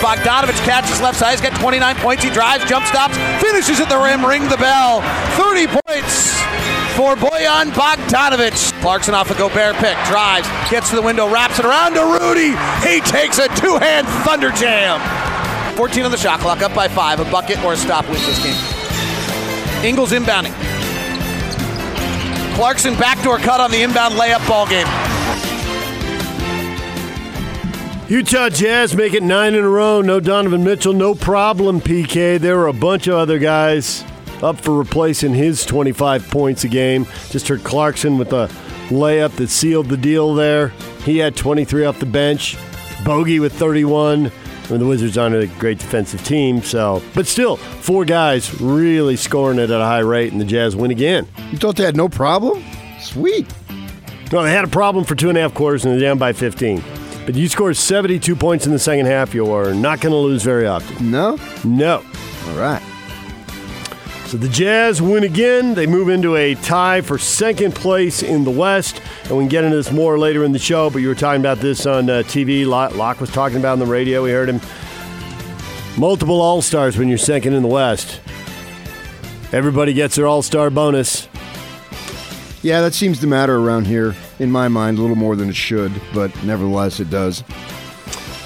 Bogdanovich catches left side. He's got 29 points. He drives, jump stops, finishes at the rim, ring the bell. 30 points for Boyan Bogdanovich. Clarkson off a Gobert pick, drives, gets to the window, wraps it around to Rudy. He takes a two-hand thunder jam. 14 on the shot clock, up by five. A bucket or a stop wins this game. Ingles inbounding. Clarkson backdoor cut on the inbound layup ball game. Utah Jazz make it nine in a row. No Donovan Mitchell, no problem, PK. There were a bunch of other guys up for replacing his 25 points a game. Just heard Clarkson with a layup that sealed the deal there. He had 23 off the bench. Bogey with 31. I mean, the Wizards aren't a great defensive team, so but still, four guys really scoring it at a high rate, and the Jazz win again. You thought they had no problem? Sweet. No, they had a problem for two and a half quarters, and they're down by 15. But you score 72 points in the second half, you're not going to lose very often. No? No. All right. So the Jazz win again. They move into a tie for second place in the West. And we can get into this more later in the show, but you were talking about this on uh, TV. Locke was talking about on the radio. We heard him. Multiple All Stars when you're second in the West. Everybody gets their All Star bonus. Yeah, that seems to matter around here, in my mind, a little more than it should, but nevertheless, it does.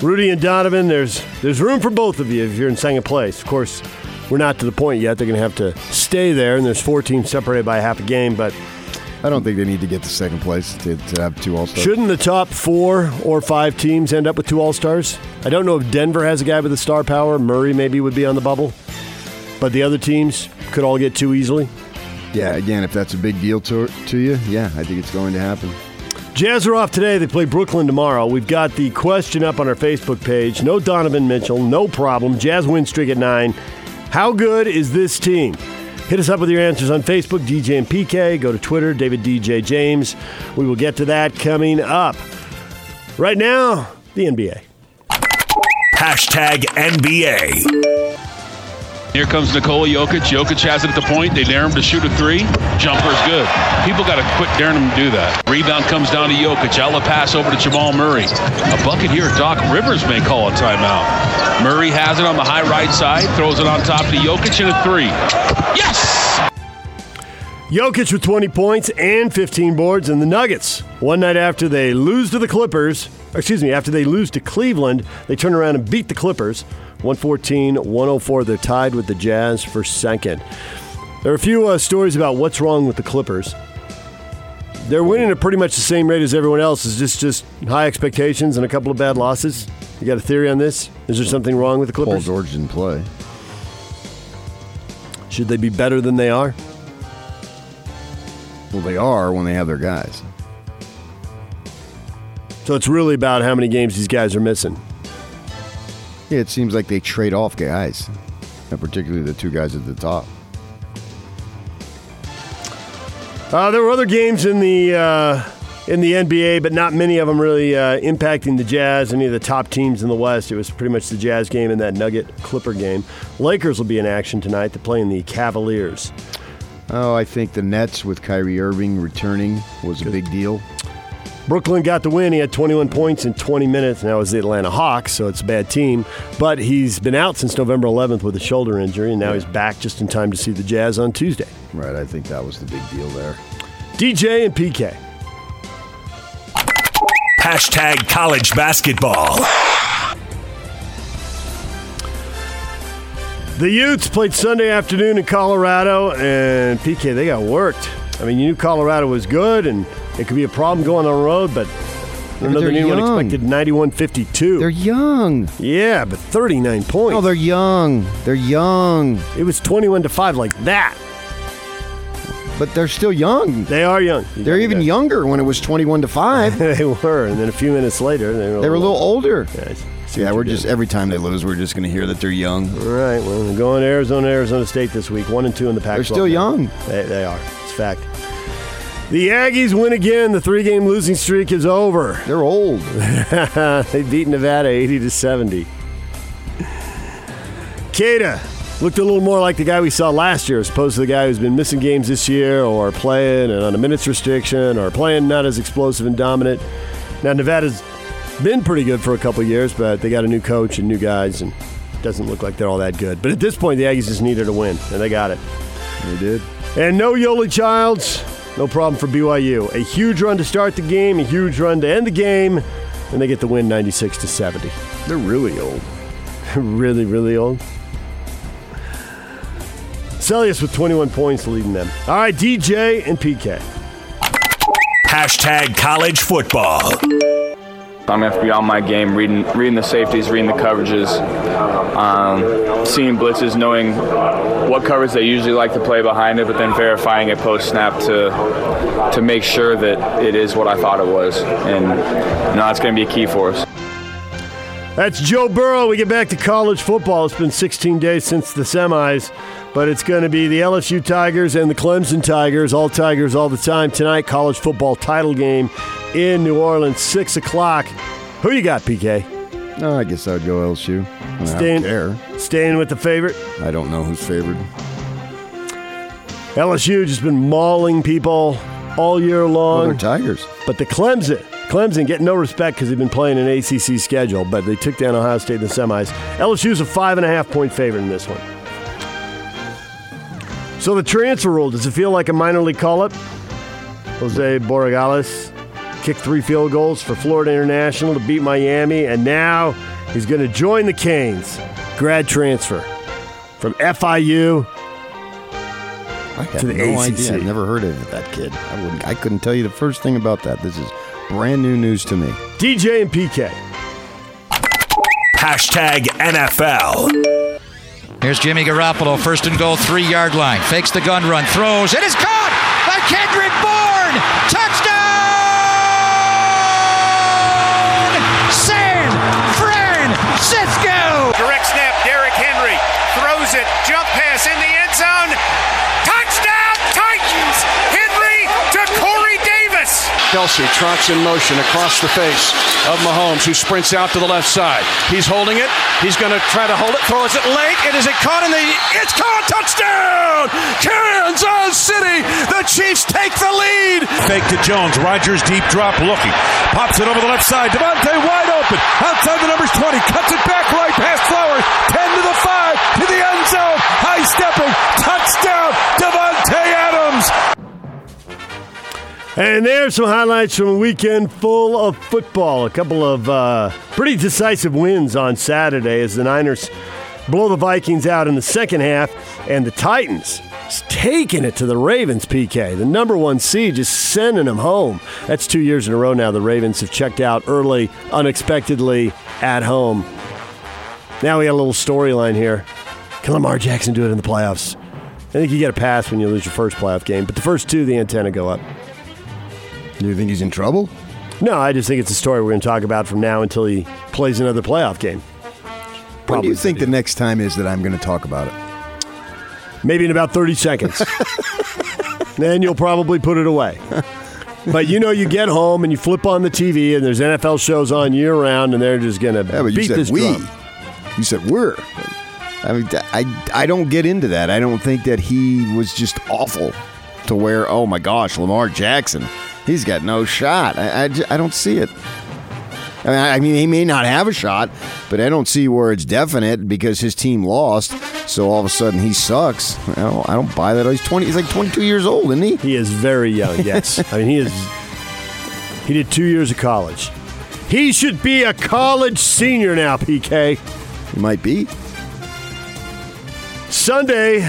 Rudy and Donovan, there's there's room for both of you if you're in second place. Of course, we're not to the point yet. They're going to have to stay there, and there's four teams separated by half a game. But I don't think they need to get to second place to, to have two All Stars. Shouldn't the top four or five teams end up with two All Stars? I don't know if Denver has a guy with the star power. Murray maybe would be on the bubble, but the other teams could all get two easily. Yeah, again, if that's a big deal to, to you, yeah, I think it's going to happen. Jazz are off today. They play Brooklyn tomorrow. We've got the question up on our Facebook page. No Donovan Mitchell, no problem. Jazz win streak at nine. How good is this team? Hit us up with your answers on Facebook, DJ and PK. Go to Twitter, David DJ James. We will get to that coming up. Right now, the NBA. Hashtag NBA. Here comes Nikola Jokic. Jokic has it at the point. They dare him to shoot a three. Jumper's good. People got to quit daring him to do that. Rebound comes down to Jokic. Outlet pass over to Jamal Murray. A bucket here. Doc Rivers may call a timeout. Murray has it on the high right side. Throws it on top to Jokic in a three. Yes! Jokic with 20 points and 15 boards, and the Nuggets. One night after they lose to the Clippers, excuse me, after they lose to Cleveland, they turn around and beat the Clippers. 114, 104. They're tied with the Jazz for second. There are a few uh, stories about what's wrong with the Clippers. They're winning at pretty much the same rate as everyone else. Is just just high expectations and a couple of bad losses. You got a theory on this? Is there something wrong with the Clippers? Paul George didn't play. Should they be better than they are? Well, they are when they have their guys. So it's really about how many games these guys are missing. Yeah, it seems like they trade off guys, and particularly the two guys at the top. Uh, there were other games in the uh, in the NBA, but not many of them really uh, impacting the Jazz. Any of the top teams in the West. It was pretty much the Jazz game and that Nugget Clipper game. Lakers will be in action tonight. They're playing the Cavaliers. Oh, I think the Nets with Kyrie Irving returning was a big deal. Brooklyn got the win. He had 21 points in 20 minutes. Now it's the Atlanta Hawks, so it's a bad team. But he's been out since November 11th with a shoulder injury, and now yeah. he's back just in time to see the Jazz on Tuesday. Right, I think that was the big deal there. DJ and PK. Hashtag college basketball. The Utes played Sunday afternoon in Colorado, and PK, they got worked. I mean, you knew Colorado was good, and it could be a problem going on the road, but another anyone expected 91-52. They're young. Yeah, but 39 points. No, they're young. They're young. It was 21 to 5 like that. But they're still young. They are young. You they're even younger when it was 21 to 5. they were, and then a few minutes later, they were, they were a little older. Yeah, Yeah, we're just did. every time they lose, we're just going to hear that they're young. All right, well, we're going to Arizona, Arizona State this week. One and two in the Pac-12. They're still now. young. They, they are. It's fact. The Aggies win again. The three-game losing streak is over. They're old. they beat Nevada 80 to 70. Queta looked a little more like the guy we saw last year, as opposed to the guy who's been missing games this year, or playing and on a minutes restriction, or playing not as explosive and dominant. Now Nevada's been pretty good for a couple years, but they got a new coach and new guys, and it doesn't look like they're all that good. But at this point, the Aggies just needed a win, and they got it. They did. And no Yoeli Childs, no problem for BYU. A huge run to start the game, a huge run to end the game, and they get the win 96 to 70. They're really old. really, really old. Seljaas with 21 points leading them. All right, DJ and PK. Hashtag college football. I'm gonna have to be on my game, reading reading the safeties, reading the coverages, um, seeing blitzes, knowing what coverage they usually like to play behind it, but then verifying it post snap to to make sure that it is what I thought it was, and you know that's gonna be a key for us. That's Joe Burrow. We get back to college football. It's been 16 days since the semis, but it's going to be the LSU Tigers and the Clemson Tigers, all Tigers all the time. Tonight, college football title game in New Orleans, 6 o'clock. Who you got, PK? No, uh, I guess I would go LSU. I, mean, I Staying- don't care. Staying with the favorite? I don't know who's favored. LSU just been mauling people all year Well, long. they're Tigers. But the Clemson, Clemson get no respect because they've been playing an ACC schedule, but they took down Ohio State in the semis. LSU's a five and a half point favorite in this one. So the transfer rule, does it feel like a minor league call up? Jose Borregales kicked three field goals for Florida International to beat Miami, and now he's going to join the Canes. Grad transfer from FIU. I have To the no ACC. idea. I've never heard of that kid. I wouldn't. I couldn't tell you the first thing about that. This is brand new news to me. DJ and PK. Hashtag NFL. Here's Jimmy Garoppolo, first and goal, three yard line. Fakes the gun run, throws. It is caught by Kendrick Bourne. Touchdown! San Francisco! Direct snap, Derrick Henry throws it, jump pass in the end zone. Touchdown, Titans! Henry to Corey Davis. Kelce trots in motion across the face of Mahomes, who sprints out to the left side. He's holding it. He's going to try to hold it. Throws it late. It is it caught in the. It's caught. Touchdown! Kansas City. The Chiefs take the lead. Fake to Jones. Rodgers deep drop looking. Pops it over the left side. Davante wide open. Outside the numbers 20. Cuts it back right past Flowers. 10 to the 5. To the end zone. High stepping. Touchdown. Davante Adams. And there's some highlights from a weekend full of football. A couple of uh, pretty decisive wins on Saturday as the Niners blow the Vikings out in the second half, and the Titans taking it to the Ravens, PK. The number one seed just sending them home. That's two years in a row now. The Ravens have checked out early, unexpectedly at home. Now we got a little storyline here. Can Lamar Jackson do it in the playoffs? I think you get a pass when you lose your first playoff game, but the first two, the antenna go up. Do you think he's in trouble? No, I just think it's a story we're going to talk about from now until he plays another playoff game. When do you Probably think the next time is that I'm going to talk about it? Maybe in about 30 seconds. then you'll probably put it away. But you know, you get home and you flip on the TV, and there's NFL shows on year round, and they're just going to Yeah, beat said this we. drum. You said we're. I mean, I, I don't get into that. I don't think that he was just awful to where, oh my gosh, Lamar Jackson, he's got no shot. I, I, I don't see it. I mean, I mean, he may not have a shot, but I don't see where it's definite because his team lost. So all of a sudden he sucks. I don't, I don't buy that. Oh, he's twenty. He's like twenty-two years old, isn't he? He is very young, yes. I mean, he is. He did two years of college. He should be a college senior now, PK. He might be. Sunday,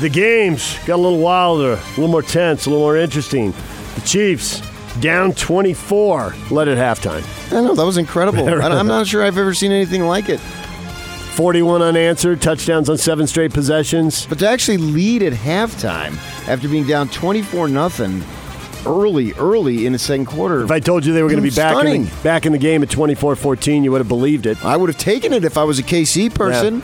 the games got a little wilder, a little more tense, a little more interesting. The Chiefs down 24, led at halftime. I know that was incredible. I'm not sure I've ever seen anything like it. 41 unanswered, touchdowns on seven straight possessions. But to actually lead at halftime after being down 24 nothing early, early in the second quarter. If I told you they were going to be back in, the, back in the game at 24-14, you would have believed it. I would have taken it if I was a KC person.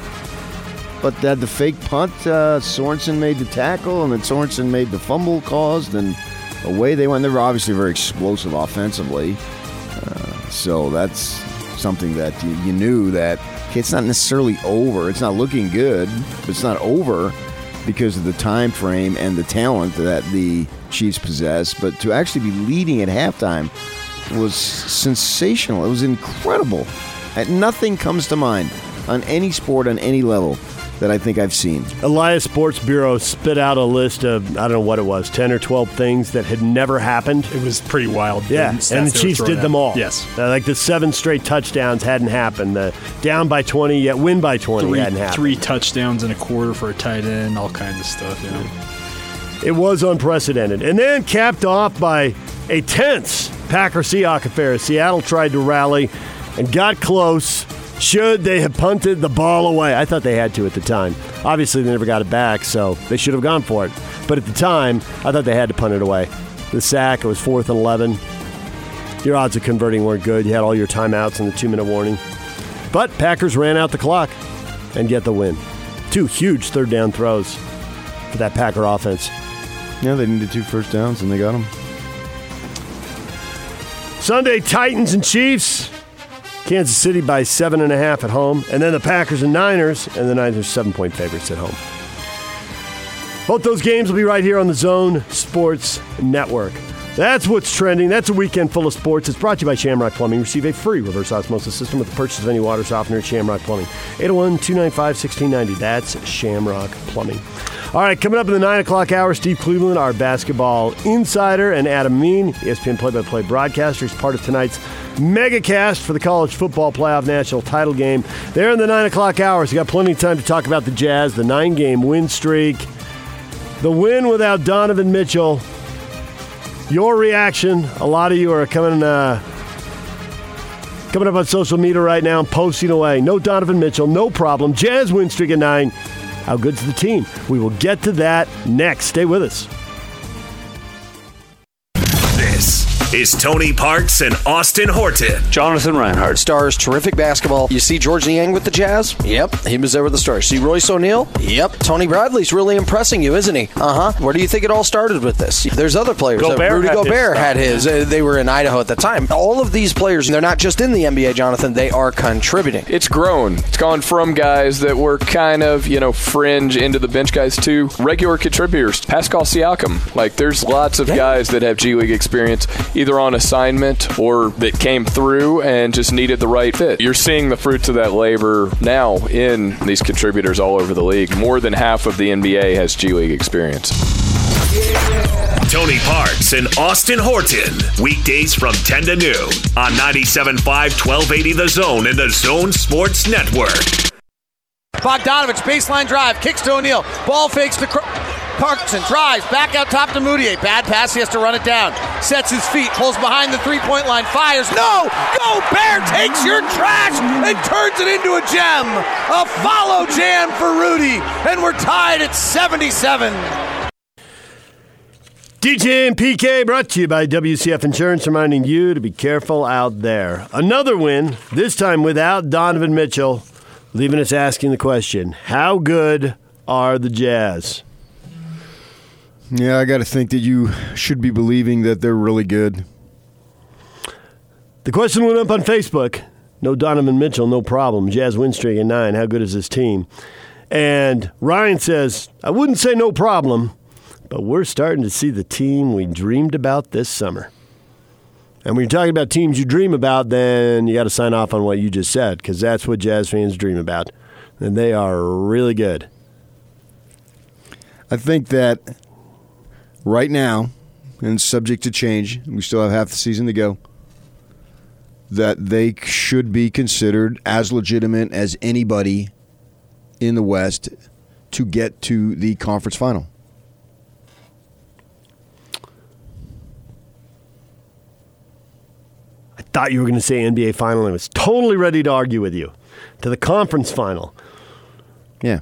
But they had the fake punt. Uh, Sorensen made the tackle, and then Sorensen made the fumble caused, and away they went. They were obviously very explosive offensively. Uh, so that's something that you, you knew that okay, it's not necessarily over. It's not looking good, but it's not over because of the time frame and the talent that the Chiefs possess. But to actually be leading at halftime was sensational. It was incredible. And nothing comes to mind on any sport on any level that I think I've seen. Elias Sports Bureau spit out a list of I don't know what it was, ten or twelve things that had never happened. It was pretty wild. Yeah, stats and the Chiefs did out. them all. Yes. Uh, like the seven straight touchdowns hadn't happened. The down by twenty yet win by twenty Three, hadn't happened. three touchdowns in a quarter for a tight end, all kinds of stuff. Yeah. It was unprecedented. And then capped off by a tense Packer Seahawk affair. Seattle tried to rally and got close. Should they have punted the ball away? I thought they had to at the time. Obviously, they never got it back, so they should have gone for it. But at the time, I thought they had to punt it away. The sack, it was fourth and 11. Your odds of converting weren't good. You had all your timeouts and the two minute warning. But Packers ran out the clock and get the win. Two huge third down throws for that Packer offense. Yeah, they needed two first downs, and they got them. Sunday, Titans and Chiefs. Kansas City by seven and a half at home. And then the Packers and Niners, and the Niners seven point favorites at home. Both those games will be right here on the Zone Sports Network. That's what's trending. That's a weekend full of sports. It's brought to you by Shamrock Plumbing. Receive a free reverse osmosis system with the purchase of any water softener at Shamrock Plumbing. 801 295 1690. That's Shamrock Plumbing. All right, coming up in the 9 o'clock hour, Steve Cleveland, our basketball insider, and Adam Amin, ESPN play by play broadcaster, is part of tonight's megacast for the college football playoff national title game. They're in the 9 o'clock hours. You got plenty of time to talk about the Jazz, the nine game win streak, the win without Donovan Mitchell. Your reaction. A lot of you are coming uh, coming up on social media right now posting away. No Donovan Mitchell, no problem. Jazz win streak at nine. How good's the team? We will get to that next. Stay with us. Is Tony Parks and Austin Horton. Jonathan Reinhardt. Stars terrific basketball. You see Georges Niang with the Jazz? Yep, he was there with the Stars. See Royce O'Neal? Yep. Tony Bradley's really impressing you, isn't he? Uh huh. Where do you think it all started with this? There's other players. Uh, Gobert Rudy had Gobert stuff. had his. Uh, they were in Idaho at the time. All of these players, they're not just in the NBA, Jonathan. They are contributing. It's grown. It's gone from guys that were kind of, you know, fringe into the bench guys to regular contributors. Pascal Siakam. Like, there's lots of guys that have G League experience, either on assignment or that came through and just needed the right fit. You're seeing the fruits of that labor now in these contributors all over the league. More than half of the NBA has G League experience. Tony Parks and Austin Horton. Weekdays from 10 to noon on 97.5 1280 The Zone and The Zone Sports Network. Bogdanovich, baseline drive, kicks to O'Neal. Ball fakes to Cro- Parkinson, drives, back out top to Mudiay. Bad pass, he has to run it down. Sets his feet, pulls behind the three point line, fires. No! Go Bear takes your trash and turns it into a gem. A follow jam for Rudy, and we're tied at 77. DJ and PK brought to you by WCF Insurance, reminding you to be careful out there. Another win, this time without Donovan Mitchell, leaving us asking the question how good are the Jazz? Yeah, I got to think that you should be believing that they're really good. The question went up on Facebook. No Donovan Mitchell, no problem. Jazz win streak at nine. How good is this team? And Ryan says, I wouldn't say no problem, but we're starting to see the team we dreamed about this summer. And when you're talking about teams you dream about, then you got to sign off on what you just said, because that's what Jazz fans dream about. And they are really good. I think that right now, and subject to change, we still have half the season to go, that they should be considered as legitimate as anybody in the West to get to the conference final. I thought you were going to say NBA final. I was totally ready to argue with you. To the conference final. Yeah.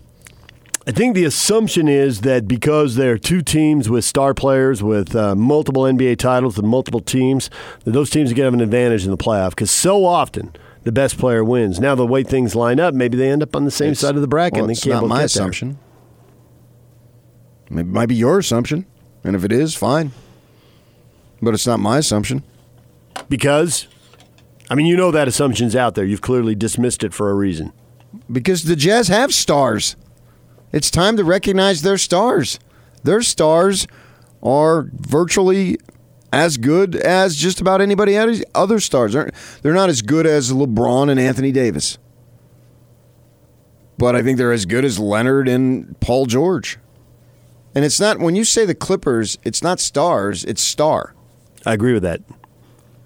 I think the assumption is that because there are two teams with star players with uh, multiple NBA titles and multiple teams, that those teams are going to have an advantage in the playoff because so often the best player wins. Now, the way things line up, maybe they end up on the same It's- side of the bracket well, it's not my get there. assumption. It might be your assumption, and if it is, fine. But it's not my assumption. Because, I mean, you know that assumption's out there. You've clearly dismissed it for a reason. Because the Jazz have stars. It's time to recognize their stars. Their stars are virtually as good as just about anybody else- other stars. They're, they're not as good as LeBron and Anthony Davis. But I think they're as good as Leonard and Paul George. And it's not, when you say the Clippers, it's not stars, it's star. I agree with that.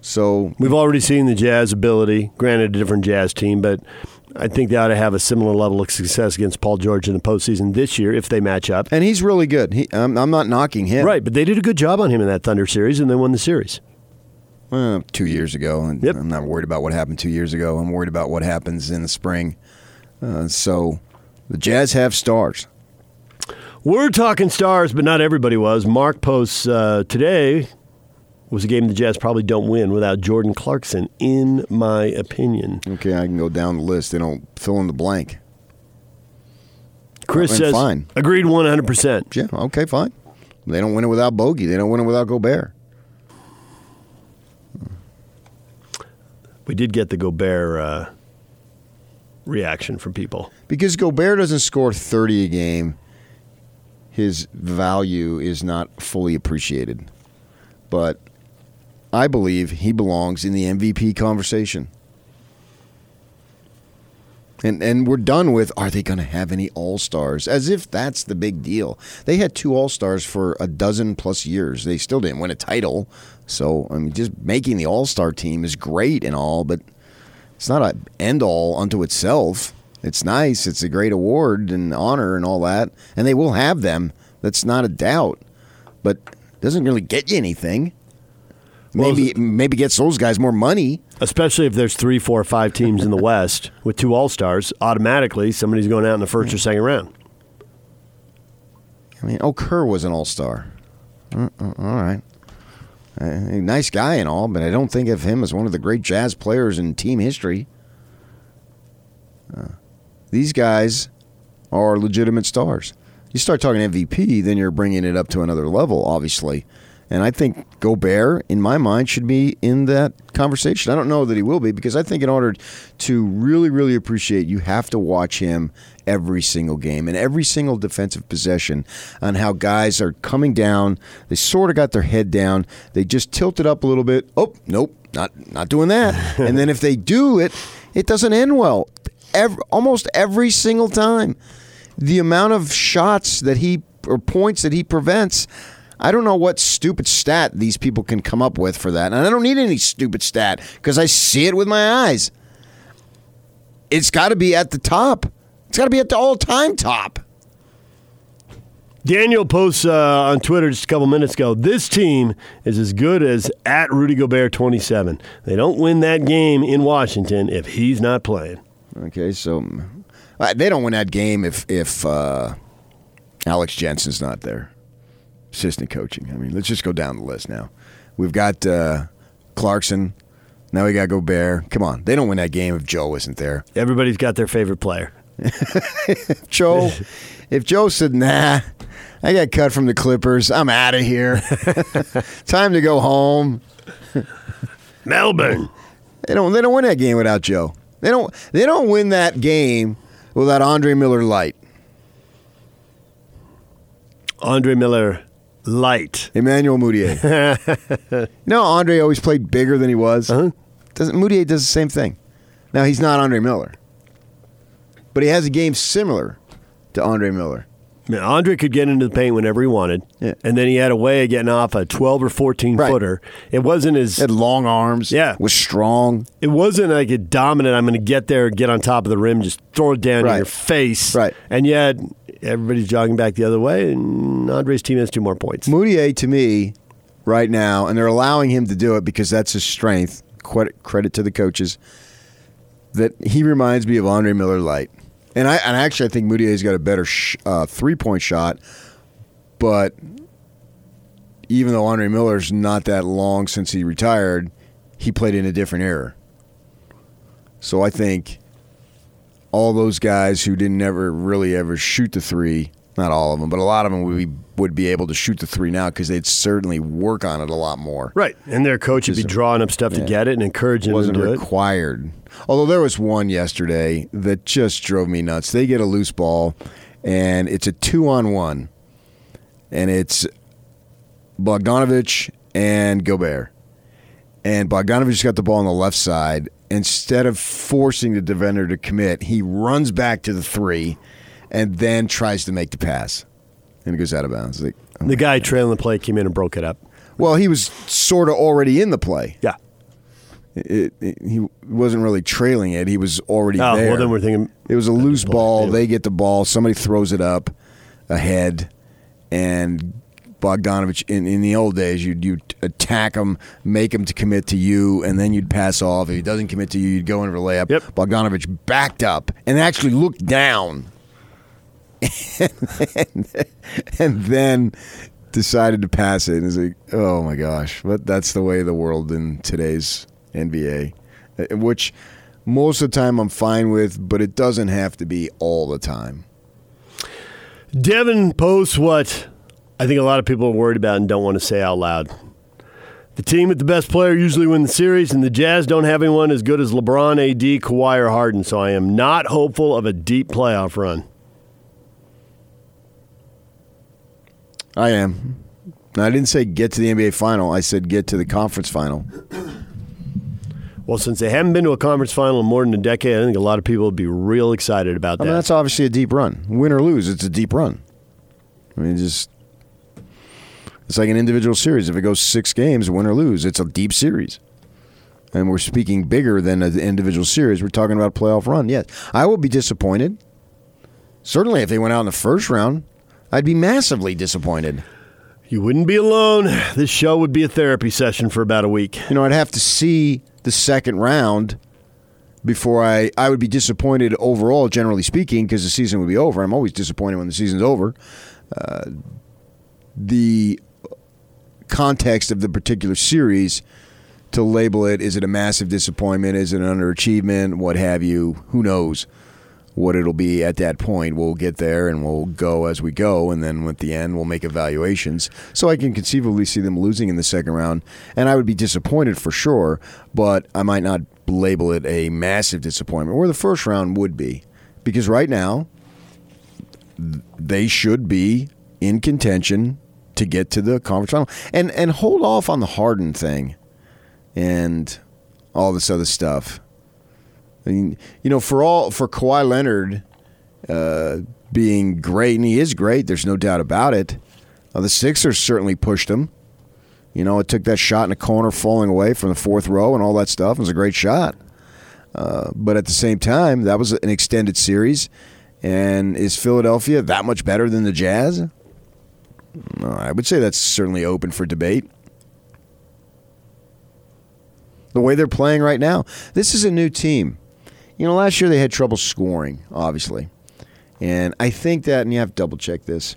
So We've already seen the Jazz ability, granted a different Jazz team, but I think they ought to have a similar level of success against Paul George in the postseason this year if they match up. And he's really good. He, I'm, I'm not knocking him. Right, but they did a good job on him in that Thunder series and they won the series. Uh, two years ago, and I'm not worried about what happened two years ago. I'm worried about what happens in the spring. Uh, so, the Jazz have stars. We're talking stars, but not everybody was. Mark posts uh, today was a game the Jazz probably don't win without Jordan Clarkson, in my opinion. Okay, I can go down the list. They don't fill in the blank. Chris says, fine. agreed 100%. Yeah, okay, fine. They don't win it without Bogey. They don't win it without Gobert. We did get the Gobert uh, reaction from people. Because Gobert doesn't score 30 a game, his value is not fully appreciated. But I believe he belongs in the MVP conversation. And and we're done with are they going to have any all-stars as if that's the big deal. They had two all-stars for a dozen plus years. They still didn't win a title. So, I mean just making the all-star team is great and all, but it's not an end all unto itself. It's nice. It's a great award and honor and all that. And they will have them. That's not a doubt. But it doesn't really get you anything. Maybe maybe gets those guys more money. Especially if there's three, four, five teams in the West with two All Stars, automatically somebody's going out in the first or second round. I mean, oh, Kerr was an all star. Uh, uh, all right. Uh, nice guy and all, but I don't think of him as one of the great jazz players in team history. These guys are legitimate stars. You start talking MVP, then you're bringing it up to another level, obviously. And I think Gobert, in my mind, should be in that conversation. I don't know that he will be because I think in order to really, really appreciate, you have to watch him every single game and every single defensive possession on how guys are coming down. They sort of got their head down. They just tilt it up a little bit. Oh, nope, not not doing that. and then if they do it, it doesn't end well. Every, almost every single time. The amount of shots that he or points that he prevents. I don't know what stupid stat these people can come up with for that. And I don't need any stupid stat because I see it with my eyes. It's got to be at the top. It's got to be at the all time top. Daniel posts uh, on Twitter just a couple minutes ago. This team is as good as at Rudy Gobert 27. They don't win that game in Washington if he's not playing. Okay, so uh, they don't win that game if if uh, Alex Jensen's not there. Assistant coaching. I mean, let's just go down the list now. We've got uh, Clarkson. Now we got Gobert. Come on, they don't win that game if Joe isn't there. Everybody's got their favorite player. Joe, if Joe said, "Nah, I got cut from the Clippers. I'm out of here. Time to go home." Melbourne. They don't. They don't win that game without Joe. They don't. They don't win that game without Andre Miller Light. Andre Miller Light. Emmanuel Mudiay. you know, Andre always played bigger than he was. Uh-huh. Doesn't Mudiay does the same thing? Now he's not Andre Miller, but he has a game similar to Andre Miller. Andre could get into the paint whenever he wanted, Yeah. and then he had a way of getting off a 12 or 14 Right. footer. It wasn't as Had long arms. Yeah. was strong. It wasn't like a dominant. I'm going to get there, get on top of the rim, just throw it down in your face. Right. And yet everybody's jogging back the other way, and Andre's team has two more points. Mudiay to me right now, and they're allowing him to do it because that's his strength. Credit, credit to the coaches that he reminds me of Andre Miller Light. And I and actually I think Mudiay's got a better sh- uh, three point shot, but even though Andre Miller's not that long since he retired, he played in a different era. So I think all those guys who didn't ever really ever shoot the three, not all of them, but a lot of them would be, would be able to shoot the three now because they'd certainly work on it a lot more. Right. And their coach would be drawing up stuff to get it and encouraging It them to wasn't do it. required. Although there was one yesterday that just drove me nuts. They get a loose ball, and it's a two on one, and it's Bogdanovich and Gobert. And Bogdanovich got the ball on the left side. Instead of forcing the defender to commit, he runs back to the three and then tries to make the pass. And it goes out of bounds. Like, The guy trailing the play came in and broke it up. well, he was sort of already in the play. Yeah. It, it, he wasn't really trailing it. He was already Oh, there. well, then we're thinking it was a loose ball. They get the ball. Somebody throws it up ahead, and Bogdanovich. In, in the old days, you'd you attack him, make him to commit to you, and then you'd pass off. If he doesn't commit to you, you'd go in for a layup. Yep. Bogdanovich backed up and actually looked down, and, and then decided to pass it. And it's like, oh my gosh, but that's the way of the world in today's NBA, uh, which most of the time I'm fine with, but it doesn't have to be all the time. Devin posts what I think a lot of people are worried about and don't want to say out loud. The team with the best player usually win the series, and the Jazz don't have anyone as good as LeBron, AD, Kawhi, or Harden, so I am not hopeful of a deep playoff run. I am. Now, I didn't say get to the NBA final. I said get to the conference final. Well, since they haven't been to a conference final in more than a decade, I think a lot of people would be real excited about I that. mean, that's obviously a deep run. Win or lose, it's a deep run. I mean, just it's like an individual series. If it goes six games, win or lose, it's a deep series. And we're speaking bigger than an individual series. We're talking about a playoff run. Yes, I would be disappointed. Certainly, if they went out in the first round, I'd be massively disappointed. You wouldn't be alone. This show would be a therapy session for about a week. You know, I'd have to see the second round before I I would be disappointed overall, generally speaking, because the season would be over. I'm always disappointed when the season's over. Uh, the context of the particular series to label it is it a massive disappointment? Is it an underachievement? What have you? Who knows what it'll be at that point? We'll get there and we'll go as we go, and then at the end we'll make evaluations. So I can conceivably see them losing in the second round, and I would be disappointed for sure, but I might not label it a massive disappointment. Where the first round would be, because right now they should be in contention to get to the conference final and and hold off on the Harden thing and all this other stuff. I mean, you know, for all for Kawhi Leonard uh, being great, and he is great. There's no doubt about it. Uh, the Sixers certainly pushed him. You know, it took that shot in the corner, falling away from the fourth row, and all that stuff. It was a great shot. Uh, but at the same time, that was an extended series. And is Philadelphia that much better than the Jazz? No, I would say that's certainly open for debate. The way they're playing right now, this is a new team. You know, last year they had trouble scoring, obviously. And I think that, and you have to double check this,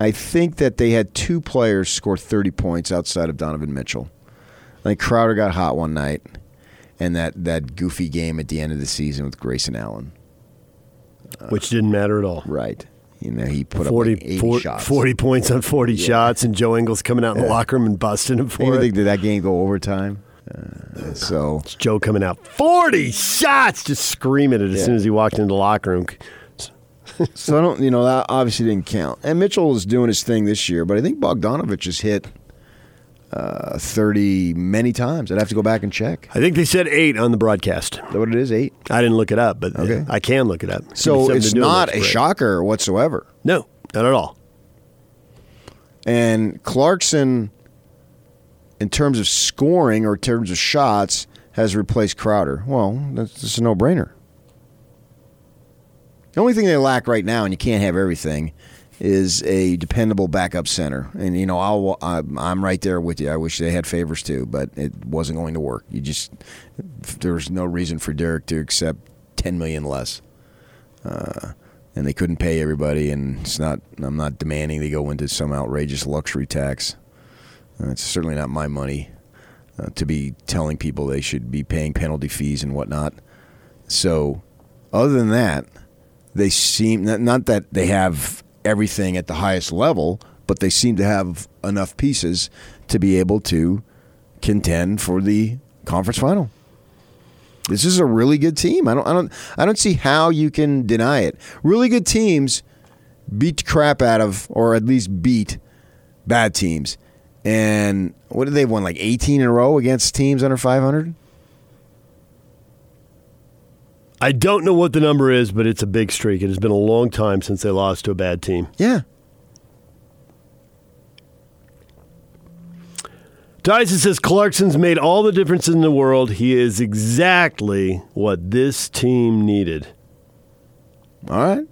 I think that they had two players score 30 points outside of Donovan Mitchell. I think Crowder got hot one night, and that, that goofy game at the end of the season with Grayson Allen. Which didn't matter at all. Right. You know, he put 40, up like 80 40 shots. 40 points on 40 Yeah. shots, and Joe Ingles coming out in the locker room and busting him for even it. think did that game go overtime? Uh, so It's Joe coming out 40 shots, just screaming it as Yeah. soon as he walked into the locker room. so I don't, you know, that obviously didn't count. And Mitchell is doing his thing this year, but I think Bogdanovich has hit uh, 30 many times. I'd have to go back and check. I think they said eight on the broadcast. Is that what it is? Eight? I didn't look it up, but Okay. I can look it up. So it's to do with not a shocker whatsoever. No, not at all. And Clarkson, in terms of scoring or in terms of shots, has replaced Crowder. Well, that's just a no brainer. The only thing they lack right now, and you can't have everything, is a dependable backup center. And you know, I'll, I'm right there with you. I wish they had favors too, but it wasn't going to work. You just there was no reason for Derrick to accept ten million less. uh, and they couldn't pay everybody. And it's not. I'm not demanding they go into some outrageous luxury tax. Uh, it's certainly not my money uh, to be telling people they should be paying penalty fees and whatnot. So, other than that, they seem not, not that they have everything at the highest level, but they seem to have enough pieces to be able to contend for the conference final. This is a really good team. I don't I don't I don't see how you can deny it. Really good teams beat crap out of or at least beat bad teams. And what did they won like 18 in a row against teams under 500? I don't know what the number is, but it's a big streak. It has been a long time since they lost to a bad team. Yeah. Dyson says Clarkson's made all the difference in the world. He is exactly what this team needed. All right.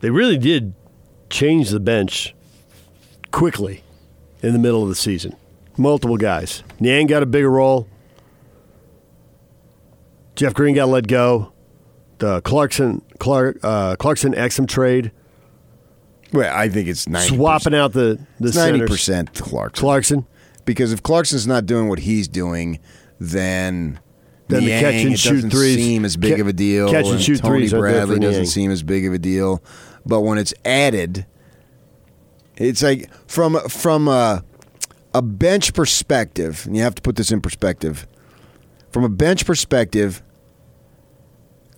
They really did change the bench quickly in the middle of the season. Multiple guys. Niang got a bigger role. Jeff Green got let go. The Clarkson Clark, uh, Clarkson Exum trade. Well, I think it's 90 swapping out the the ninety percent Clarkson. Clarkson. Because if Clarkson's not doing what he's doing, then Then the Niang, catch and shoot doesn't threes- seem as big of a deal. catch and shoot Tony threes Bradley doesn't Niang. seem as big of a deal. But when it's added, it's like from from a, a bench perspective, and you have to put this in perspective. From a bench perspective,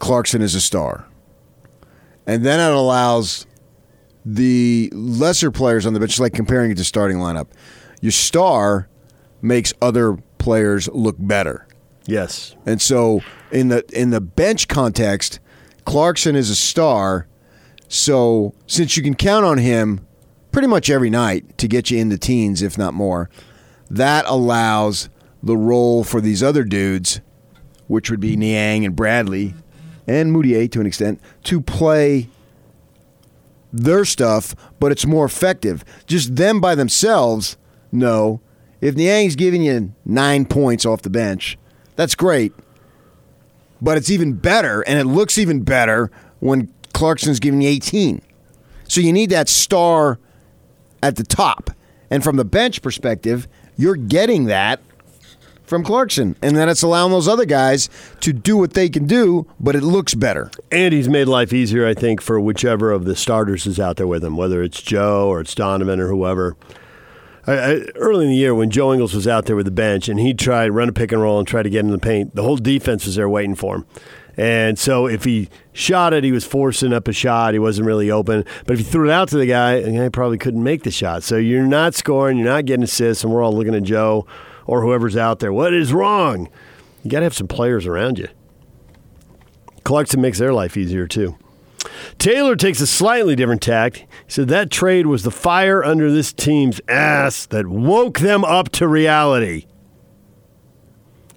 Clarkson is a star, and then it allows the lesser players on the bench, like comparing it to starting lineup. Your star makes other players look better. Yes. And so in the in the bench context, Clarkson is a star. So since you can count on him pretty much every night to get you in the teens, if not more, that allows the role for these other dudes, which would be Niang and Bradley and Mudiay to an extent, to play their stuff, but it's more effective. Just them by themselves, no. If Niang's giving you nine points off the bench, that's great. But it's even better, and it looks even better when Clarkson's giving you 18. So you need that star at the top. And from the bench perspective, you're getting that from Clarkson. And then it's allowing those other guys to do what they can do, but it looks better. And he's made life easier, I think, for whichever of the starters is out there with him, whether it's Joe or it's Donovan or whoever. I, I, early in the year, when Joe Ingles was out there with the bench and he tried run a pick and roll and try to get in the paint, the whole defense was there waiting for him. And so if he shot it, he was forcing up a shot. He wasn't really open. But if you threw it out to the guy, the guy probably couldn't make the shot. So you're not scoring, you're not getting assists, and we're all looking at Joe or whoever's out there. What is wrong? You got to have some players around you. Clarkson makes their life easier too. Taylor takes a slightly different tact. He said that trade was the fire under this team's ass that woke them up to reality.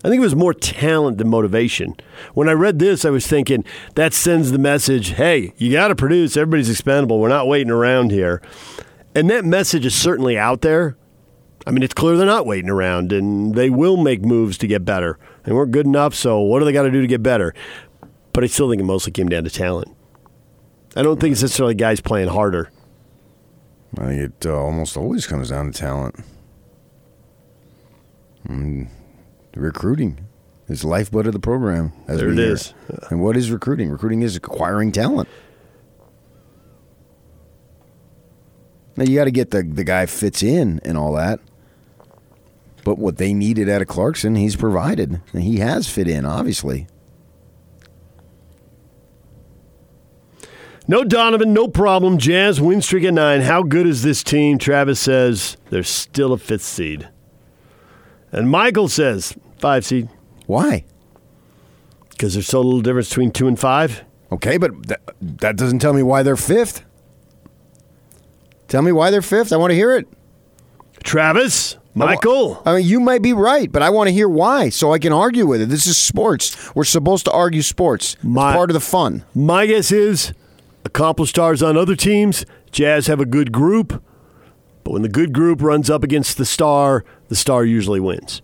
I think it was more talent than motivation. When I read this, I was thinking that sends the message hey, you got to produce. Everybody's expendable. We're not waiting around here. And that message is certainly out there. I mean, it's clear they're not waiting around, and they will make moves to get better. They weren't good enough, so what do they got to do to get better? But I still think it mostly came down to talent. I don't think it's necessarily guys playing harder. I think it uh, almost always comes down to talent. Mm, recruiting is the lifeblood of the program. As There it hear is. And what is recruiting? Recruiting is acquiring talent. Now you got to get the the guy fits in and all that. But what they needed out of Clarkson, he's provided, and he has fit in, obviously. No Donovan, no problem. Jazz win streak at nine. How good is this team? Travis says they're still a fifth seed. And Michael says five seed. Why? Because there's so little difference between two and five. Okay, but that, that doesn't tell me why they're fifth. Tell me why they're fifth. I want to hear it. Travis, Michael. I mean, you might be right, but I want to hear why so I can argue with it. This is sports. We're supposed to argue sports. It's part of the fun. My guess is accomplished stars on other teams. Jazz have a good group, but when the good group runs up against the star, the star usually wins.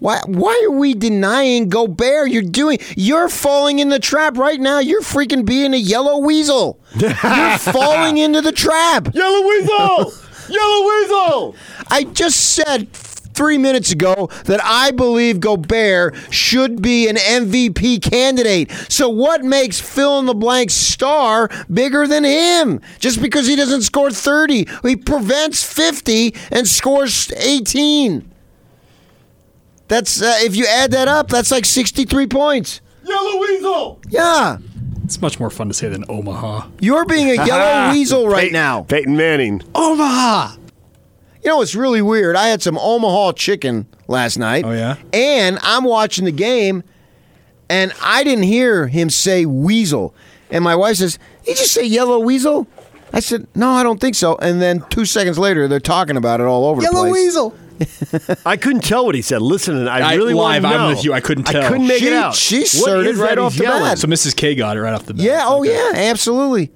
Why, why are we denying Gobert? You're doing, you're falling in the trap right now. You're freaking being a yellow weasel. You're falling into the trap. Yellow weasel! yellow weasel! I just said three minutes ago that I believe Gobert should be an MVP candidate. So what makes fill in the blank star bigger than him? Just because he doesn't score 30, he prevents 50 and scores 18. That's uh, if you add that up, that's like 63 points. Yellow weasel! Yeah. It's much more fun to say than Omaha. You're being a yellow weasel right Pey- now. Peyton Manning. Omaha. You know, it's really weird. I had some Omaha chicken last night. Oh, yeah? And I'm watching the game, and I didn't hear him say weasel. And my wife says, Did you just say yellow weasel? I said, No, I don't think so. And then two seconds later, they're talking about it all over the place. Yellow weasel. I couldn't tell what he said. Listen, I I- really live, want to know. I'm with you. I couldn't I tell. couldn't make She- it out. she started is right off the bat. So Mrs. K got it right off the bat. Yeah, oh Okay. yeah, absolutely.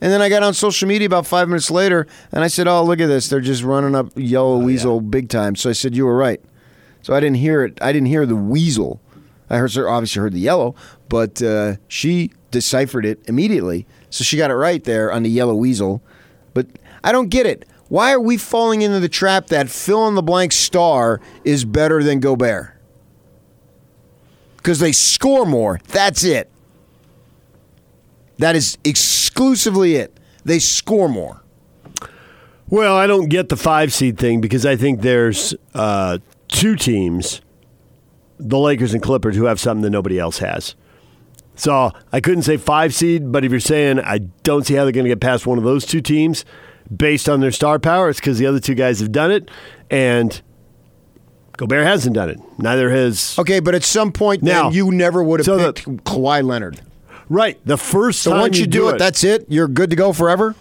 And then I got on social media about five minutes later, and I said, "Oh, look at this! They're just running up yellow weasel big time." So I said, "You were right." So I didn't hear it. I didn't hear the weasel. I heard obviously heard the yellow, but uh, she deciphered it immediately. So she got it right there on the yellow weasel. But I don't get it. Why are we falling into the trap that fill in the blank star is better than Gobert? Because they score more. That's it. That is exclusively it. They score more. Well, I don't get the five seed thing because I think there's uh, two teams, the Lakers and Clippers, who have something that nobody else has. So I couldn't say five seed, but if you're saying I don't see how they're going to get past one of those two teams based on their star power, it's because the other two guys have done it, and Gobert hasn't done it. Neither has. Okay, but at some point, Now, then you never would have so the- picked Kawhi Leonard. Right, the first So time once you, do it, that's it. You're good to go forever.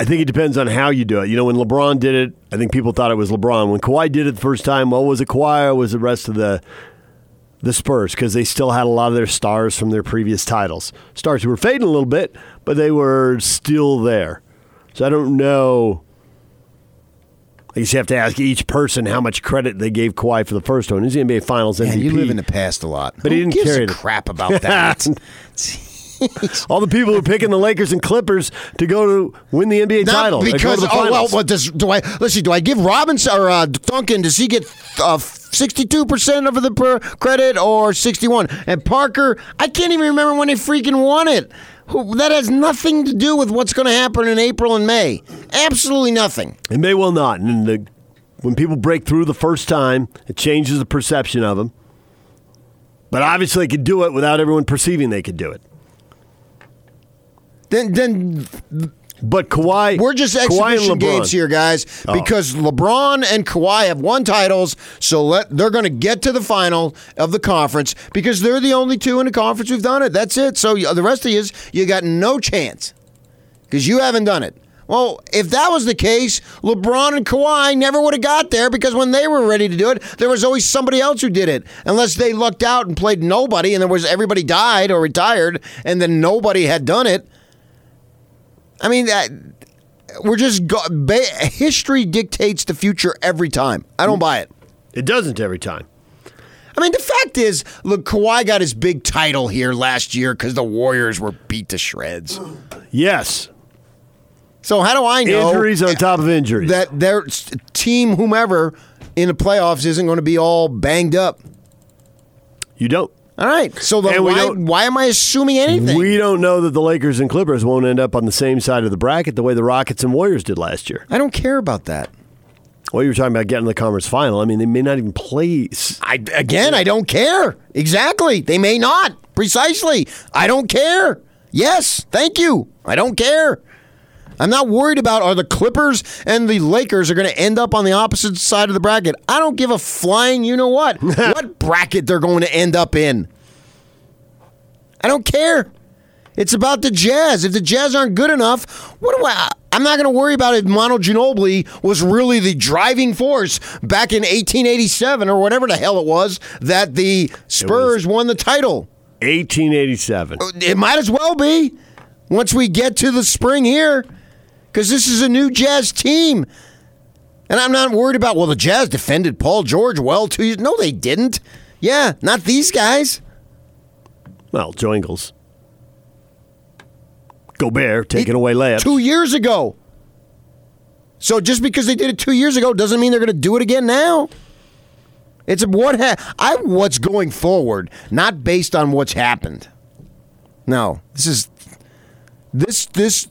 I think it depends on how you do it. You know, when LeBron did it, I think people thought it was LeBron. When Kawhi did it the first time, well, was it Kawhi or was the rest of the the Spurs because they still had a lot of their stars from their previous titles. Stars who were fading a little bit, but they were still there. So I don't know. I guess you have to ask each person how much credit they gave Kawhi for the first one. He's the NBA Finals MVP. Yeah, you live in the past a lot, but who he didn't carry crap about that. All the people who are picking the Lakers and Clippers to go to win the NBA Not title because oh well, what does do I? Let's see, do I give Robinson or uh, Duncan? Does he get uh, 62% of the per credit or 61. And Parker, I can't even remember when they freaking won it. That has nothing to do with what's going to happen in April and May. Absolutely nothing. It may well not. And the, when people break through the first time, it changes the perception of them. But obviously, they could do it without everyone perceiving they could do it. Then, then but Kawhi, we're just exhibition games here, guys, Oh. because LeBron and Kawhi have won titles, so let they're going to get to the final of the conference because they're the only two in the conference who've done it. That's it. So the rest of you, you got no chance because you haven't done it. Well, if that was the case, LeBron and Kawhi never would have got there because when they were ready to do it, there was always somebody else who did it. Unless they lucked out and played nobody, and there was everybody died or retired, and then nobody had done it. I mean, that, we're just go, ba- history dictates the future every time. I don't buy it. It doesn't every time. I mean, the fact is, look, Kawhi got his big title here last year because the Warriors were beat to shreds. Yes. So how do I know Injuries on top of injuries. that their team, whomever in the playoffs, isn't going to be all banged up? You don't. All right. So then why, why am I assuming anything? We don't know that the Lakers and Clippers won't end up on the same side of the bracket the way the Rockets and Warriors did last year. I don't care about that. Well, you were talking about getting to the conference final. I mean, they may not even play. I, again, I don't care. Exactly. They may not. Precisely. I don't care. Yes. Thank you. I don't care. I'm not worried about are the Clippers and the Lakers are going to end up on the opposite side of the bracket. I don't give a flying you know what what bracket they're going to end up in. I don't care. It's about the Jazz. If the Jazz aren't good enough, what do I? I'm not going to worry about if Manu Ginobili was really the driving force back in 1887 or whatever the hell it was that the Spurs won the title. 1887. It might as well be once we get to the spring here, because this is a new Jazz team. And I'm not worried about, well, the Jazz defended Paul George well two years. No, they didn't. Yeah, not these guys. Well, Joe Ingles. Gobert taking away layups. Two years ago. So just because they did it two years ago doesn't mean they're going to do it again now. It's what ha- I what's going forward, not based on what's happened. No, this is this this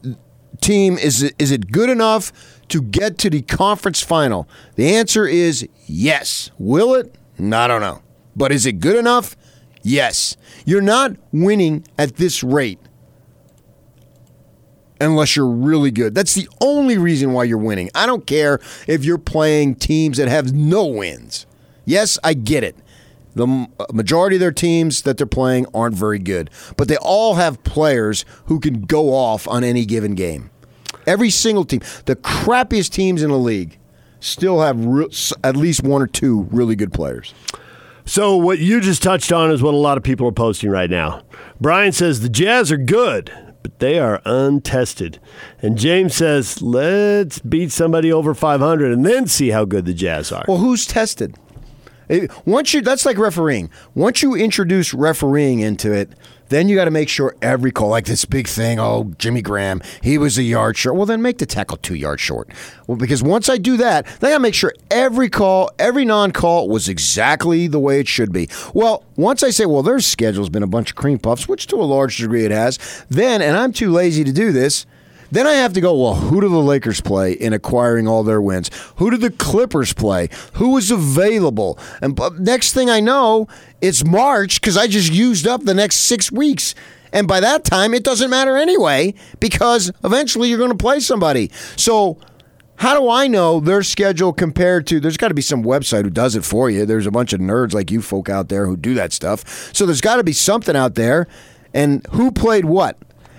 team is is it good enough to get to the conference final? The answer is yes. Will it? I don't know. But is it good enough? Yes. You're not winning at this rate unless you're really good. That's the only reason why you're winning. I don't care if you're playing teams that have no wins. Yes, I get it. The uh, majority of their teams that they're playing aren't very good, but they all have players who can go off on any given game. Every single team, the crappiest teams in the league, still have re- at least one or two really good players. So what you just touched on is what a lot of people are posting right now. Brian says the Jazz are good, but they are untested. And James says, let's beat somebody over 500 and then see how good the Jazz are. Well, who's tested? It- Once you that's like refereeing. Once you introduce refereeing into it, then you got to make sure every call, like this big thing. Oh, Jimmy Graham, he was a yard short. Well, then make the tackle two yards short. Well, because once I do that, then I make sure every call, every non-call was exactly the way it should be. Well, once I say, well, their schedule's been a bunch of cream puffs, which to a large degree it has. Then, and I'm too lazy to do this. Then I have to go, well, who do the Lakers play in acquiring all their wins? Who do the Clippers play? Who is available? And bu- next thing I know, it's March because I just used up the next six weeks. And by that time, it doesn't matter anyway because eventually you're going to play somebody. So, how do I know their schedule compared to? There's got to be some website who does it for you. There's a bunch of nerds like you folk out there who do that stuff. So there's got to be something out there. And who played what?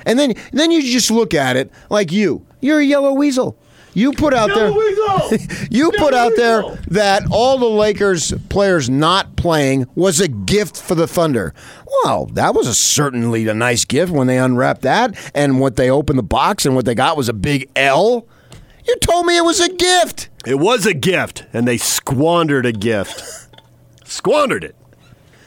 And then then you just look at it like you. You're a yellow weasel. You put out there You put out there that all the Lakers players not playing was a gift for the Thunder. Well, that was a certainly a nice gift when they unwrapped that and what they opened the box and what they got was a big L. You told me it was a gift. It was a gift, and they squandered a gift. squandered it.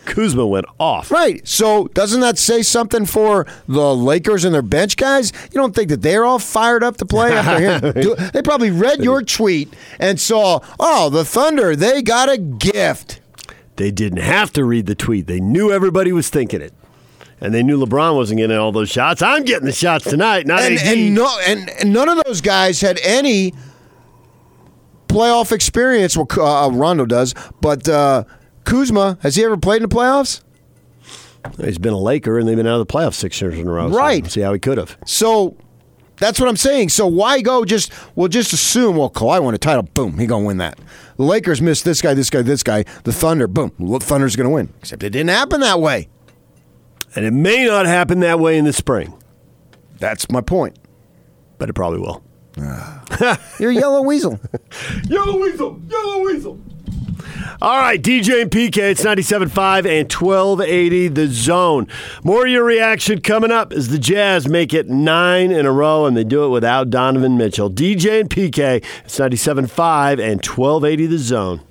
Kuzma went off. Right. So doesn't that say something for the Lakers and their bench guys? You don't think that they're all fired up to play after hearing? They probably read your tweet and saw, oh, the Thunder, they got a gift. They didn't have to read the tweet. They knew everybody was thinking it. And they knew LeBron wasn't getting all those shots. I'm getting the shots tonight, not and, AD. and no, and, and none of those guys had any playoff experience. Well, uh, Rondo does, but uh, Kuzma has he ever played in the playoffs? He's been a Laker, and they've been out of the playoffs six years in a row. so Right. see how he could have. So that's what I'm saying. So why go just well just assume well Kawhi won a title, boom, he gonna win that. The Lakers missed this guy, this guy, this guy. The Thunder, boom, the Thunder's gonna win. Except it didn't happen that way. And it may not happen that way in the spring, That's my point. but it probably will. Ah. You're a yellow weasel. Yellow Weasel! Yellow Weasel! All right, DJ and PK, it's 97.5 and 1280 the zone. More of your reaction coming up as the Jazz make it nine in a row, and they do it without Donovan Mitchell. DJ and PK, it's 97.5 and 1280 the zone.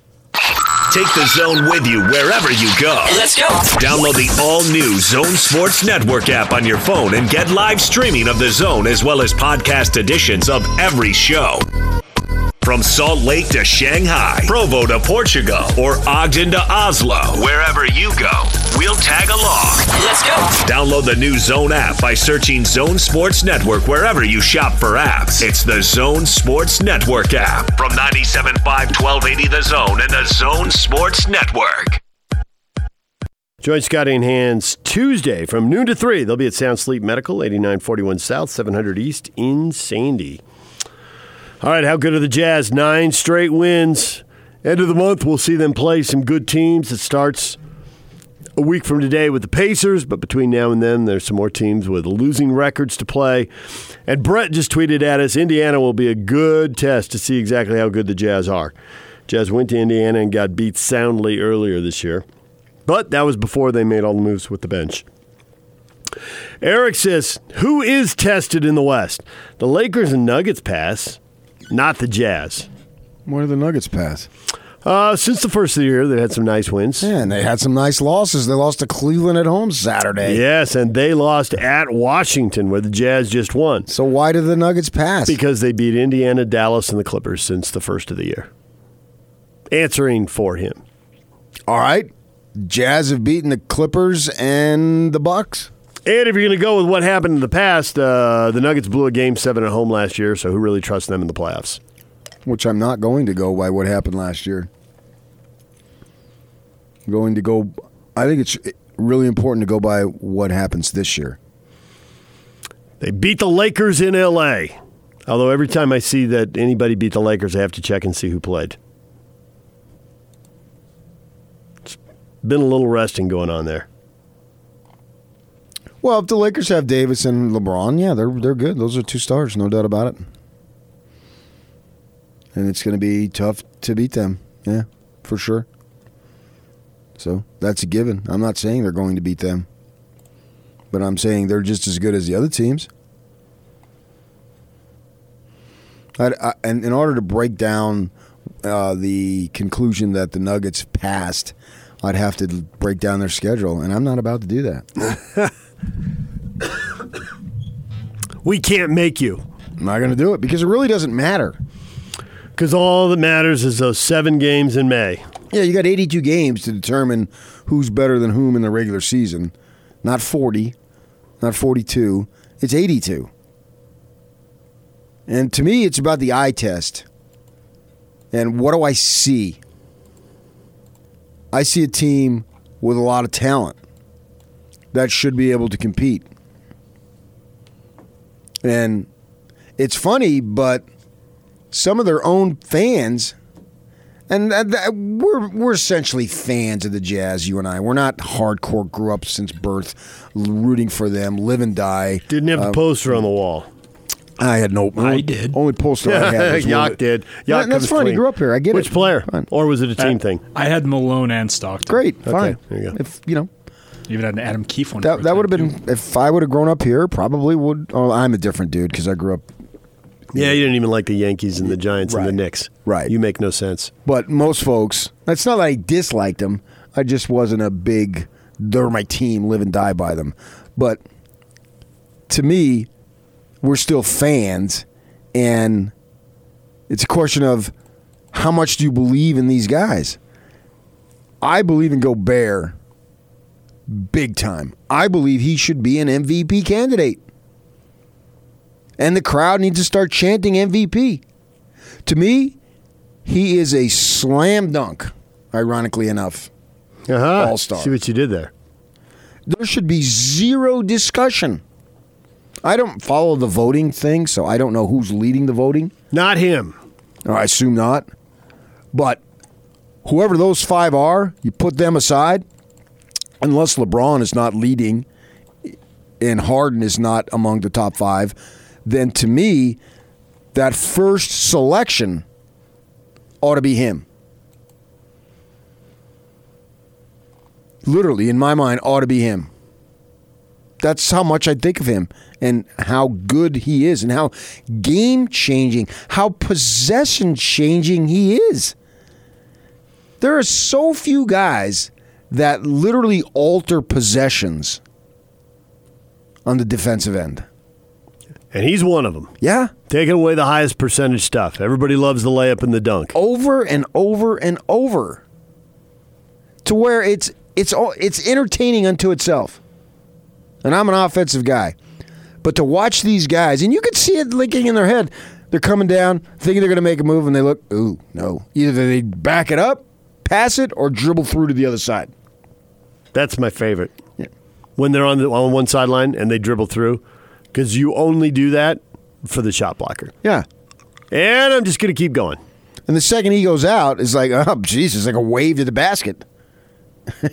Take the zone with you wherever you go. Let's go. Download the all new Zone Sports Network app on your phone and get live streaming of the zone as well as podcast editions of every show. From Salt Lake to Shanghai, Provo to Portugal, or Ogden to Oslo, wherever you go, we'll tag along. Let's go. Download the new Zone app by searching Zone Sports Network wherever you shop for apps. It's the Zone Sports Network app from 97.5 1280 The Zone and the Zone Sports Network. Join Scotty and Hands Tuesday from noon to 3. They'll be at Sound Sleep Medical, 8941 South, 700 East in Sandy. All right, how good are the Jazz? Nine straight wins. End of the month, we'll see them play some good teams. It starts a week from today with the Pacers, but between now and then, there's some more teams with losing records to play. And Brett just tweeted at us Indiana will be a good test to see exactly how good the Jazz are. Jazz went to Indiana and got beat soundly earlier this year, but that was before they made all the moves with the bench. Eric says, Who is tested in the West? The Lakers and Nuggets pass, not the Jazz. What did the Nuggets pass? Uh, since the first of the year, they had some nice wins. Yeah, and they had some nice losses. They lost to Cleveland at home Saturday. Yes, and they lost at Washington, where the Jazz just won. So why did the Nuggets pass? Because they beat Indiana, Dallas, and the Clippers since the first of the year. Answering for him. All right. Jazz have beaten the Clippers and the Bucks. And if you're going to go with what happened in the past, uh, the Nuggets blew a game seven at home last year, so who really trusts them in the playoffs? Which I'm not going to go by what happened last year. I'm going to go. I think it's really important to go by what happens this year. They beat the Lakers in L.A. Although every time I see that anybody beat the Lakers, I have to check and see who played. It's been a little resting going on there. Well, if the Lakers have Davis and LeBron, yeah, they're they're good. Those are two stars, no doubt about it. And it's going to be tough to beat them. Yeah, for sure. So that's a given. I'm not saying they're going to beat them, but I'm saying they're just as good as the other teams. I, I, and in order to break down uh, the conclusion that the Nuggets passed, I'd have to break down their schedule, and I'm not about to do that. we can't make you. I'm not going to do it because it really doesn't matter. Because all that matters is those seven games in May. Yeah, you got 82 games to determine who's better than whom in the regular season. Not 40, not 42. It's 82. And to me, it's about the eye test. And what do I see? I see a team with a lot of talent that should be able to compete. And it's funny, but some of their own fans, and that, that, we're we're essentially fans of the Jazz. You and I, we're not hardcore. Grew up since birth, rooting for them, live and die. Didn't have the Uh, poster on the wall. I had no. I did. Only poster I had. Was Yak did. Yeah, Yak that's comes fine. He grew up here. I get Which it. player? Fine. Or was it a team I, thing? I had Malone and Stockton. Great, fine. there you go. If you know Even had an Adam Keefe one. that, that would have been if I would have grown up here. Probably would. Oh, I'm a different dude because I grew up. Yeah, you didn't even like the Yankees and the Giants and the Knicks. Right. You make no sense. But most folks, it's not that I disliked them. I just wasn't a big. They're my team. Live and die by them. But to me, we're still fans, and it's a question of how much do you believe in these guys. I believe in Gobert big time. I believe he should be an MVP candidate. And the crowd needs to start chanting MVP. To me, he is a slam dunk, ironically enough. Uh-huh. All-star. See what you did there. There should be zero discussion. I don't follow the voting thing, so I don't know who's leading the voting. Not him. I assume not. But whoever those five are, you put them aside, unless LeBron is not leading and Harden is not among the top five, then to me, that first selection ought to be him. Literally, in my mind, ought to be him. That's how much I think of him and how good he is and how game changing, how possession changing he is. There are so few guys that literally alter possessions on the defensive end. And he's one of them. Yeah. Taking away the highest percentage stuff. Everybody loves the layup and the dunk. Over and over and over. To where it's it's all it's entertaining unto itself. And I'm an offensive guy. But to watch these guys, and you can see it linking in their head, they're coming down, thinking they're going to make a move, and they look, ooh, no. Either they back it up, pass it, or dribble through to the other side. That's my favorite. Yeah. When they're on the on one sideline and they dribble through, because you only do that for the shot blocker. Yeah. And I'm just going to keep going. And the second he goes out, it's like, oh, Jesus, like a wave to the basket.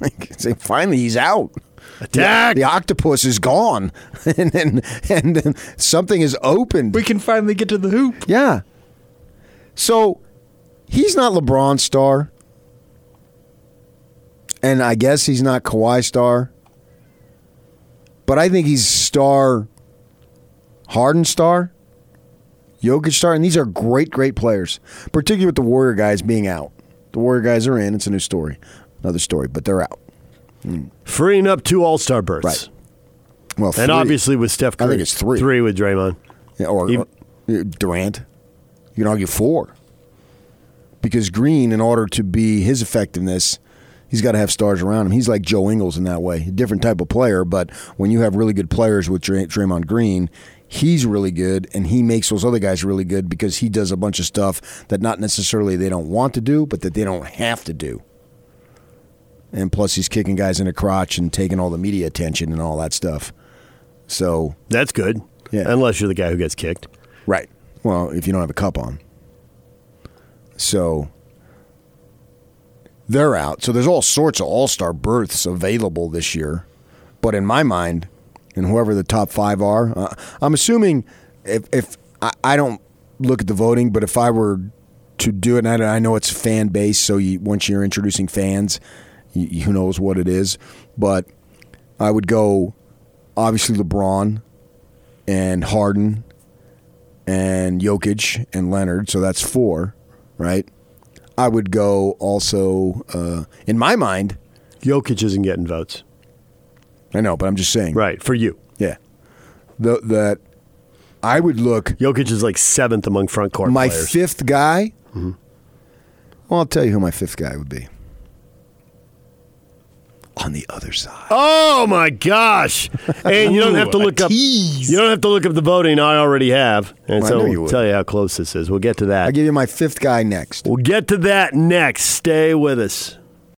like, it's like, finally, he's out. Attack! The, the octopus is gone, and then and then something is opened. We can finally get to the hoop. Yeah. So he's not LeBron star, and I guess he's not Kawhi star, but I think he's star, Harden star. Jokic star, and These are great, great players, particularly with the Warrior guys being out. The Warrior guys are in. It's a new story, another story, but they're out. Hmm. Freeing up two All Star berths. Right. Well, And obviously with Steph Curry, I think it's three. Three with Draymond. Yeah, or, Even- or Durant. You can argue four. Because Green, in order to be his effectiveness, he's got to have stars around him. He's like Joe Ingles in that way, a different type of player. But when you have really good players with Dray- Draymond Green, he's really good, and he makes those other guys really good because he does a bunch of stuff that not necessarily they don't want to do, but that they don't have to do. And plus, he's kicking guys in the crotch and taking all the media attention and all that stuff. So That's good. Yeah. Unless you're the guy who gets kicked. Right. Well, if you don't have a cup on. So they're out. So there's all sorts of all star berths available this year. But in my mind, and whoever the top five are, uh, I'm assuming if, if I, I don't look at the voting, but if I were to do it, and I, I know it's fan based, so you, once you're introducing fans, you, who knows what it is. But I would go obviously LeBron and Harden and Jokic and Leonard, so that's four, right? I would go also uh, in my mind. Jokic isn't getting votes. I know, but I'm just saying. Right, for you. Yeah. The, that I would look. Jokic is like seventh among front court My players. fifth guy. Well, I'll tell you who my fifth guy would be. On the other side. Oh my gosh! And you don't have to look up. You don't have to look up the voting. I already have, and Well, I so we'll would. tell you how close this is. We'll get to that. I'll give you my fifth guy next. We'll get to that next. Stay with us.